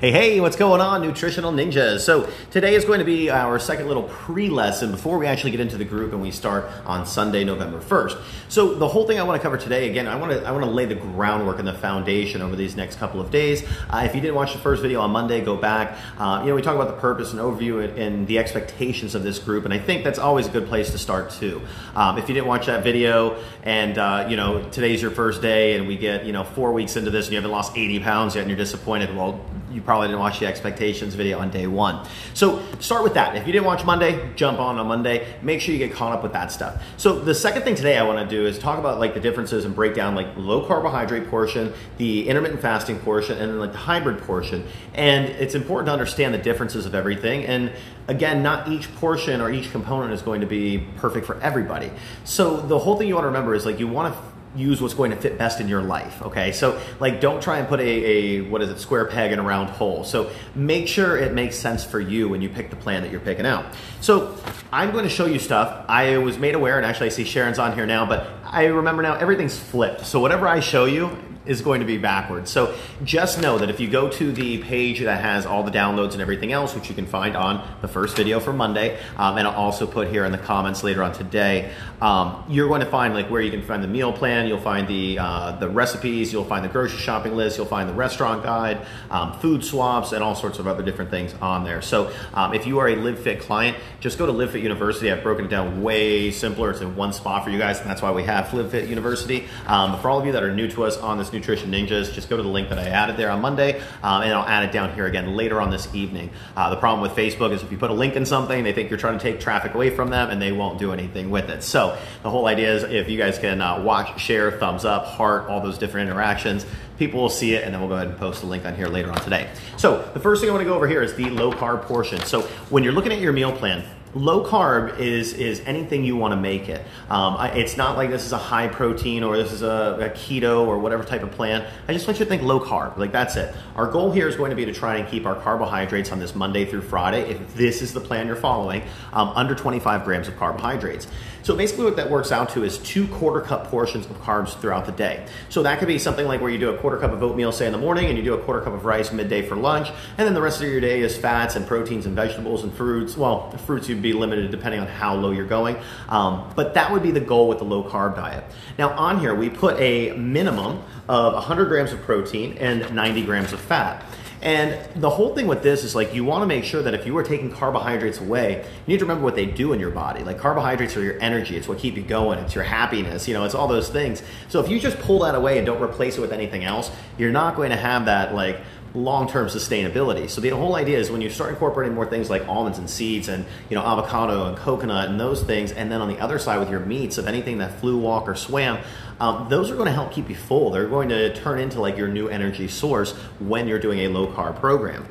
Hey, hey, what's going on, Nutritional Ninjas? So, today is going to be our second little pre lesson before we actually get into the group and we start on Sunday, November 1st. So, the whole thing I want to cover today, again, I want to, I want to lay the groundwork and the foundation over these next couple of days. Uh, if you didn't watch the first video on Monday, go back. Uh, you know, we talk about the purpose and overview and, and, the expectations of this group, and I think that's always a good place to start, too. Um, if you didn't watch that video and, uh, you know, today's your first day and we get, you know, four weeks into this and you haven't lost 80 pounds yet and you're disappointed, well, you probably didn't watch the expectations video on day one. So start with that. If you didn't watch Monday, jump on on Monday. Make sure you get caught up with that stuff. So the second thing today I want to do is talk about like the differences and break down like low carbohydrate portion, the intermittent fasting portion, and then like the hybrid portion. And it's important to understand the differences of everything. And again, not each portion or each component is going to be perfect for everybody. So the whole thing you want to remember is like you want to use what's going to fit best in your life okay? So like don't try and put a, a what is it square peg in a round hole. So make sure it makes sense for you when you pick the plan that you're picking out. So i'm going to show you stuff. I was made aware and actually i see sharon's on here now but i remember now everything's flipped. So whatever i show you is going to be backwards. So just know that if you go to the page that has all the downloads and everything else, which you can find on the first video for Monday, um, and I'll also put here in the comments later on today, um, you're going to find like where you can find the meal plan, you'll find the uh, the recipes, you'll find the grocery shopping list, you'll find the restaurant guide, um, food swaps, and all sorts of other different things on there. So um, if you are a LiveFit client, just go to LiveFit University. I've broken it down way simpler. It's in one spot for you guys, and that's why we have LiveFit University. Um, for all of you that are new to us on this Nutrition Ninjas, just go to the link that I added there on Monday, um, and I'll add it down here again later on this evening. Uh, the problem with Facebook is if you put a link in something, they think you're trying to take traffic away from them, and they won't do anything with it. So the whole idea is if you guys can uh, watch, share, thumbs up, heart, all those different interactions, people will see it, and then we'll go ahead and post a link on here later on today. So the first thing I want to go over here is the low carb portion. So when you're looking at your meal plan, low carb is is anything you want to make it. Um, it's not like this is a high protein or this is a, a, keto or whatever type of plan. I just want you to think low carb. Like that's it. Our goal here is going to be to try and keep our carbohydrates on this Monday through Friday, if this is the plan you're following, um, under 25 grams of carbohydrates. So basically, what that works out to is two quarter cup portions of carbs throughout the day. So that could be something like where you do a quarter cup of oatmeal, say in the morning, and you do a quarter cup of rice midday for lunch, and then the rest of your day is fats and proteins and vegetables and fruits. Well, fruits you be limited depending on how low you're going. Um, but that would be the goal with the low carb diet. Now, on here, we put a minimum of 100 grams of protein and 90 grams of fat. And the whole thing with this is like you want to make sure that if you are taking carbohydrates away, you need to remember what they do in your body. Like carbohydrates are your energy, it's what keep you going, it's your happiness, you know, it's all those things. So if you just pull that away and don't replace it with anything else, you're not going to have that like long-term sustainability. So the whole idea is when you start incorporating more things like almonds and seeds and you know avocado and coconut and those things, and then on the other side with your meats of anything that flew, walk, or swam, um, those are going to help keep you full. They're going to turn into like your new energy source when you're doing a low carb program.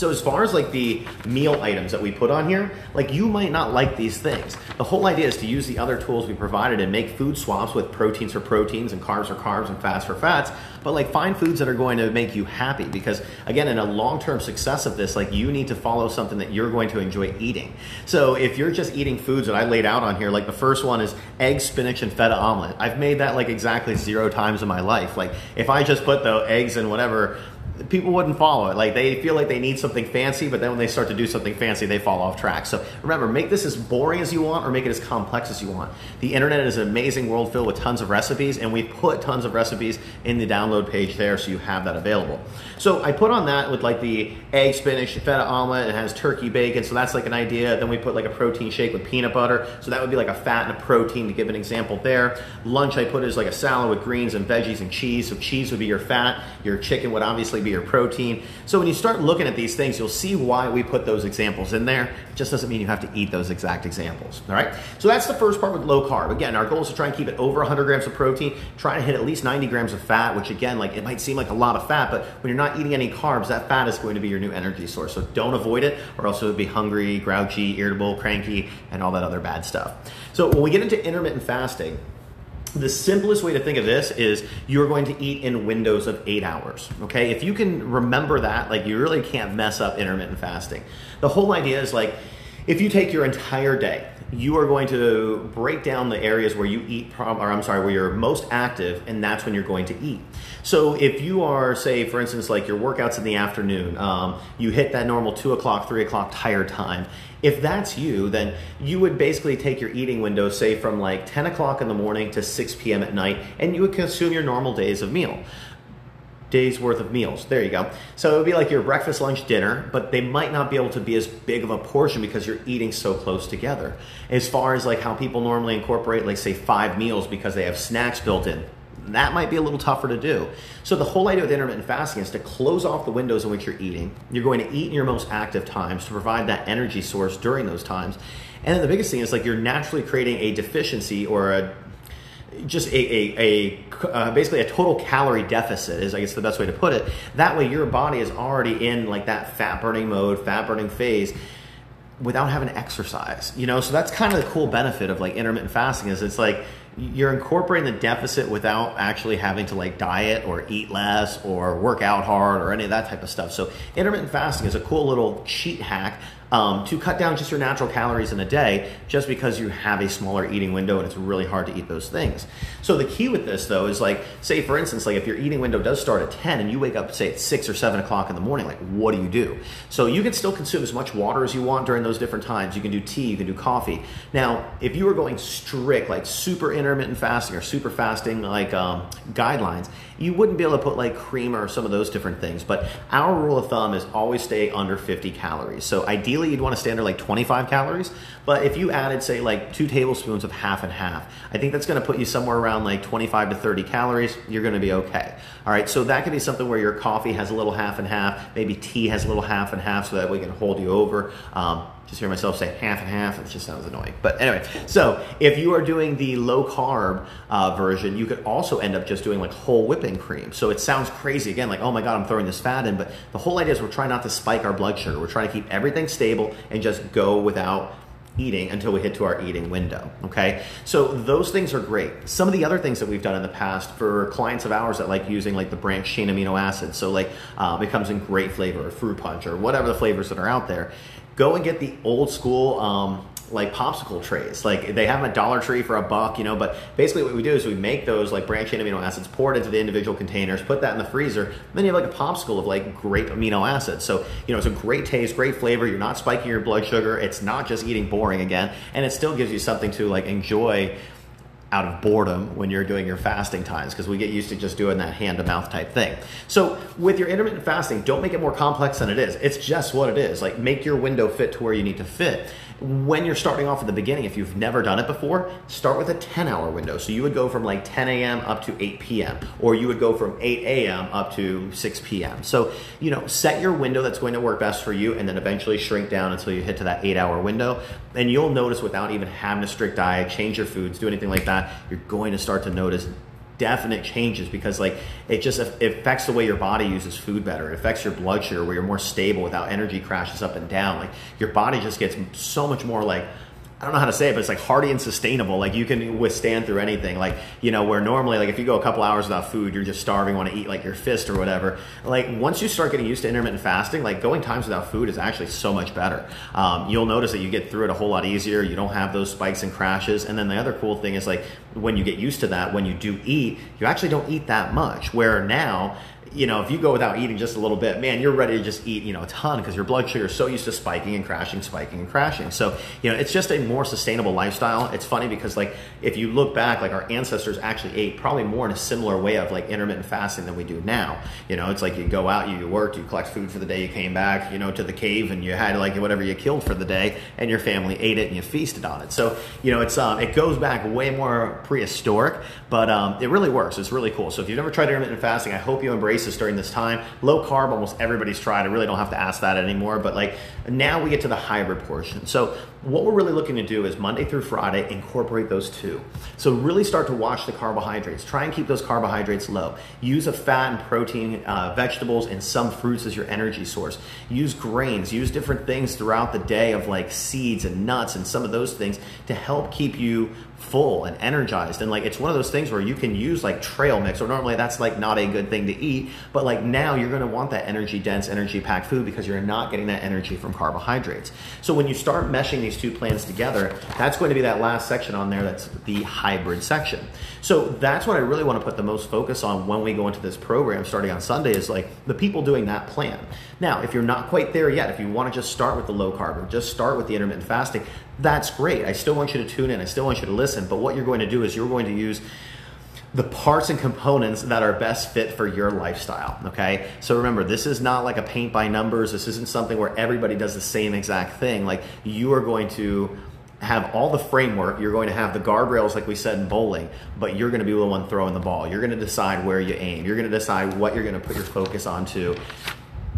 So as far as like the meal items that we put on here, like you might not like these things. The whole idea is to use the other tools we provided and make food swaps with proteins for proteins and carbs for carbs and fats for fats, but like find foods that are going to make you happy because again, in a long-term success of this, like you need to follow something that you're going to enjoy eating. So if you're just eating foods that I laid out on here, like the first one is egg, spinach, and feta omelet. I've made that like exactly zero times in my life. Like if I just put the eggs and whatever people wouldn't follow it. Like they feel like they need something fancy, but then when they start to do something fancy, they fall off track. So remember, make this as boring as you want or make it as complex as you want. The internet is an amazing world filled with tons of recipes, and we put tons of recipes in the download page there so you have that available. So I put on that with like the egg spinach feta omelet. It has turkey bacon, so that's like an idea. Then we put like a protein shake with peanut butter. So that would be like a fat and a protein to give an example there. Lunch I put is like a salad with greens and veggies and cheese. So cheese would be your fat. Your chicken would obviously be your protein. So when you start looking at these things, you'll see why we put those examples in there. It just doesn't mean you have to eat those exact examples. All right. So that's the first part with low carb. Again, our goal is to try and keep it over 100 grams of protein, try to hit at least 90 grams of fat, which again, like it might seem like a lot of fat, but when you're not eating any carbs, that fat is going to be your new energy source. So don't avoid it, or else you'll be hungry, grouchy, irritable, cranky, and all that other bad stuff. So when we get into intermittent fasting, the simplest way to think of this is you're going to eat in windows of eight hours. Okay, if you can remember that, like you really can't mess up intermittent fasting. The whole idea is like if you take your entire day you are going to break down the areas where you eat, or I'm sorry, where you're most active, and that's when you're going to eat. So if you are, say, for instance, like your workouts in the afternoon, um, you hit that normal two o'clock, three o'clock tired time. If that's you, then you would basically take your eating window, say from like 10 o'clock in the morning to 6 p.m. at night, and you would consume your normal days of meal days worth of meals. There you go. So it would be like your breakfast, lunch, dinner, but they might not be able to be as big of a portion because you're eating so close together. As far as like how people normally incorporate, like say five meals because they have snacks built in, that might be a little tougher to do. So the whole idea with intermittent fasting is to close off the windows in which you're eating. You're going to eat in your most active times to provide that energy source during those times. And then the biggest thing is like you're naturally creating a deficiency or a just a, a, a uh, basically a total calorie deficit is I guess the best way to put it. That way your body is already in like that fat burning mode, fat burning phase without having to exercise. You know, so that's kind of the cool benefit of like intermittent fasting is it's like you're incorporating the deficit without actually having to like diet or eat less or work out hard or any of that type of stuff. So intermittent fasting is a cool little cheat hack um, to cut down just your natural calories in a day just because you have a smaller eating window and it's really hard to eat those things. So the key with this though is like, say for instance, like if your eating window does start at 10 and you wake up say at six or seven o'clock in the morning, like what do you do? So you can still consume as much water as you want during those different times. You can do tea, you can do coffee. Now, if you were going strict, like super intermittent fasting or super fasting like um, guidelines, you wouldn't be able to put like cream or some of those different things. But our rule of thumb is always stay under 50 calories. So ideally, you'd want to stay under like 25 calories. But if you added, say, like two tablespoons of half and half, I think that's going to put you somewhere around like 25 to 30 calories. You're going to be okay. All right. So that could be something where your coffee has a little half and half, maybe tea has a little half and half, so that we can hold you over. Um, just hear myself say half and half. It just sounds annoying. But anyway, so if you are doing the low carb uh, version, you could also end up just doing like whole whipping cream. So it sounds crazy again, like, oh my God, I'm throwing this fat in. But the whole idea is we're trying not to spike our blood sugar. We're trying to keep everything stable and just go without eating until we hit to our eating window. Okay, so those things are great. Some of the other things that we've done in the past for clients of ours that like using like the branched chain amino acids, so like um, it comes in great flavor, or fruit punch, or whatever the flavors that are out there go and get the old school um, like popsicle trays. Like they have them at Dollar Tree for a buck, you know. But basically, what we do is we make those like branched amino acids, pour it into the individual containers, put that in the freezer. Then you have like a popsicle of like great amino acids. So you know, it's a great taste, great flavor. You're not spiking your blood sugar. It's not just eating boring again, and it still gives you something to like enjoy out of boredom when you're doing your fasting times because we get used to just doing that hand to mouth type thing. So with your intermittent fasting, don't make it more complex than it is. It's just what it is. Like make your window fit to where you need to fit when you're starting off at the beginning, if you've never done it before, start with a 10 hour window. So you would go from like 10 a.m. up to 8 p.m., or you would go from 8 a.m. up to 6 p.m. So, you know, set your window that's going to work best for you and then eventually shrink down until you hit to that eight hour window. And you'll notice without even having a strict diet, change your foods, do anything like that, you're going to start to notice definite changes because like it just affects the way your body uses food better. It affects your blood sugar where you're more stable without energy crashes up and down. Like your body just gets so much more like I don't know how to say it, but it's like hardy and sustainable. Like you can withstand through anything. Like, you know, where normally, like if you go a couple hours without food, you're just starving, want to eat like your fist or whatever. Like once you start getting used to intermittent fasting, like going times without food is actually so much better. Um, you'll notice that you get through it a whole lot easier. You don't have those spikes and crashes. And then the other cool thing is like when you get used to that, when you do eat, you actually don't eat that much. Where now, you know, if you go without eating just a little bit, man, you're ready to just eat, you know, a ton because your blood sugar is so used to spiking and crashing, spiking and crashing. So, you know, it's just a more sustainable lifestyle. It's funny because, like, if you look back, like, our ancestors actually ate probably more in a similar way of like intermittent fasting than we do now. You know, it's like you go out, you worked, you collect food for the day, you came back, you know, to the cave and you had like whatever you killed for the day and your family ate it and you feasted on it. So, you know, it's, um, it goes back way more prehistoric, but um, it really works. It's really cool. So, if you've never tried intermittent fasting, I hope you embrace this during this time. Low carb, almost everybody's tried. I really don't have to ask that anymore. But like now we get to the hybrid portion. So what we're really looking to do is Monday through Friday, incorporate those two. So really start to watch the carbohydrates. Try and keep those carbohydrates low. Use a fat and protein, uh, vegetables, and some fruits as your energy source. Use grains. Use different things throughout the day of like seeds and nuts and some of those things to help keep you full and energized and like it's one of those things where you can use like trail mix or normally that's like not a good thing to eat but like now you're going to want that energy dense energy packed food because you're not getting that energy from carbohydrates so when you start meshing these two plans together, that's going to be that last section on there that's the hybrid section. So that's what I really want to put the most focus on when we go into this program starting on Sunday is like the people doing that plan. Now, if you're not quite there yet, if you want to just start with the low carb or just start with the intermittent fasting, that's great. I still want you to tune in. I still want you to listen. But what you're going to do is you're going to use the parts and components that are best fit for your lifestyle. Okay. So remember, this is not like a paint by numbers. This isn't something where everybody does the same exact thing. Like you are going to have all the framework. You're going to have the guardrails, like we said in bowling, but you're going to be the one throwing the ball. You're going to decide where you aim. You're going to decide what you're going to put your focus onto,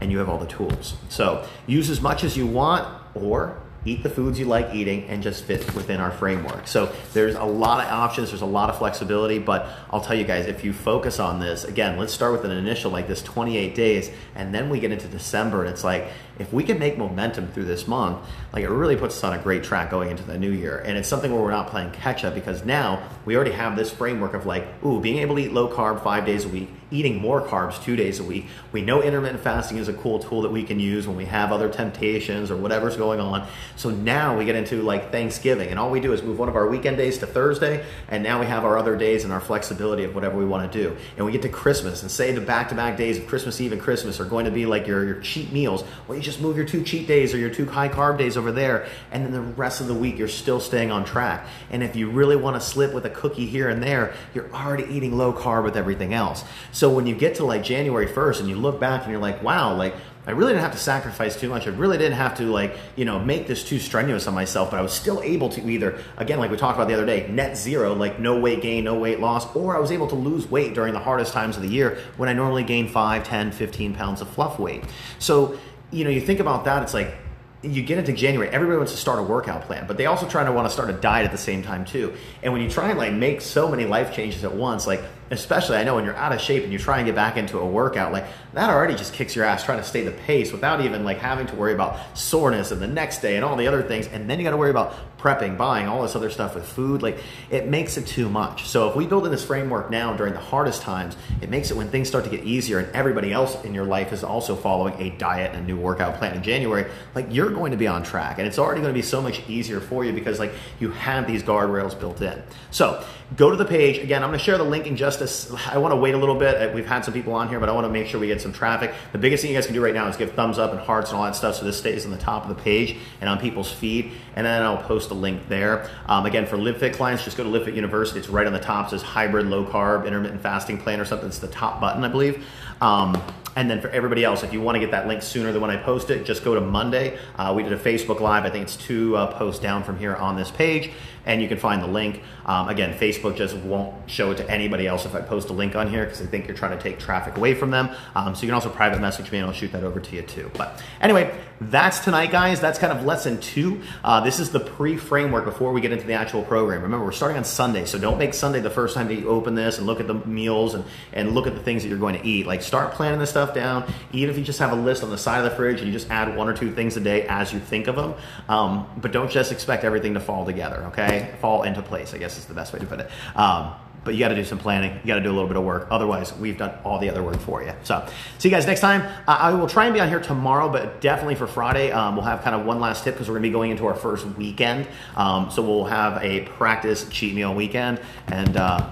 and you have all the tools. So use as much as you want, or eat the foods you like eating and just fit within our framework. So there's a lot of options, there's a lot of flexibility, but I'll tell you guys, if you focus on this, again, let's start with an initial like this 28 days, and then we get into December, and it's like, if we can make momentum through this month, like it really puts us on a great track going into the new year. And it's something where we're not playing catch up because now we already have this framework of like, ooh, being able to eat low carb five days a week, eating more carbs two days a week. We know intermittent fasting is a cool tool that we can use when we have other temptations or whatever's going on. So now we get into like Thanksgiving, and all we do is move one of our weekend days to Thursday, and now we have our other days and our flexibility of whatever we want to do. And we get to Christmas, and say the back to back days of Christmas Eve and Christmas are going to be like your, your cheat meals. Well, you just move your two cheat days or your two high carb days over there, and then the rest of the week you're still staying on track. And if you really want to slip with a cookie here and there, you're already eating low carb with everything else. So when you get to like January 1st and you look back and you're like, wow, like I really didn't have to sacrifice too much. I really didn't have to like, you know, make this too strenuous on myself, but I was still able to either, again, like we talked about the other day, net zero, like no weight gain, no weight loss, or I was able to lose weight during the hardest times of the year when I normally gain 5, 10, 15 pounds of fluff weight. So you know, you think about that, it's like you get into January, everybody wants to start a workout plan, but they also try to want to start a diet at the same time too. And when you try and like make so many life changes at once, like especially I know when you're out of shape and you try and get back into a workout, like that already just kicks your ass trying to stay the pace without even like having to worry about soreness and the next day and all the other things. And then you got to worry about prepping, buying all this other stuff with food. Like it makes it too much. So if we build in this framework now during the hardest times, it makes it when things start to get easier and everybody else in your life is also following a diet and a new workout plan in January, like you're going to be on track and it's already going to be so much easier for you because like you have these guardrails built in. So go to the page. Again, I'm going to share the link in just I want to wait a little bit. We've had some people on here, but I want to make sure we get some traffic. The biggest thing you guys can do right now is give thumbs up and hearts and all that stuff so this stays on the top of the page and on people's feed. And then I'll post a link there. Um, again, for LiveFit clients, just go to LiveFit University. It's right on the top. It says hybrid low carb intermittent fasting plan or something. It's the top button, I believe. Um, and then for everybody else, if you want to get that link sooner than when I post it, just go to Monday. Uh, we did a Facebook Live. I think it's two uh, posts down from here on this page, and you can find the link. Um, again, Facebook just won't show it to anybody else if I post a link on here because I think you're trying to take traffic away from them. Um, so you can also private message me, and I'll shoot that over to you too. But anyway, that's tonight, guys. That's kind of lesson two. Uh, this is the pre-framework before we get into the actual program. Remember, we're starting on Sunday, so don't make Sunday the first time that you open this and look at the meals and, and look at the things that you're going to eat. Like start planning this stuff down. Even if you just have a list on the side of the fridge and you just add one or two things a day as you think of them. Um, but don't just expect everything to fall together, okay? Fall into place, I guess is the best way to put it. Um, but you got to do some planning. You got to do a little bit of work. Otherwise, we've done all the other work for you. So, see you guys next time. Uh, I will try and be on here tomorrow, but definitely for Friday, um, we'll have kind of one last tip because we're going to be going into our first weekend. Um, so, we'll have a practice cheat meal weekend. And uh,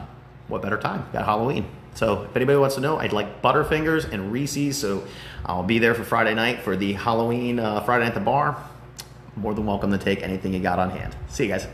what better time? Got Halloween. So if anybody wants to know, I'd like Butterfingers and Reese's. So I'll be there for Friday night for the Halloween uh, Friday at the bar. More than welcome to take anything you got on hand. See you guys.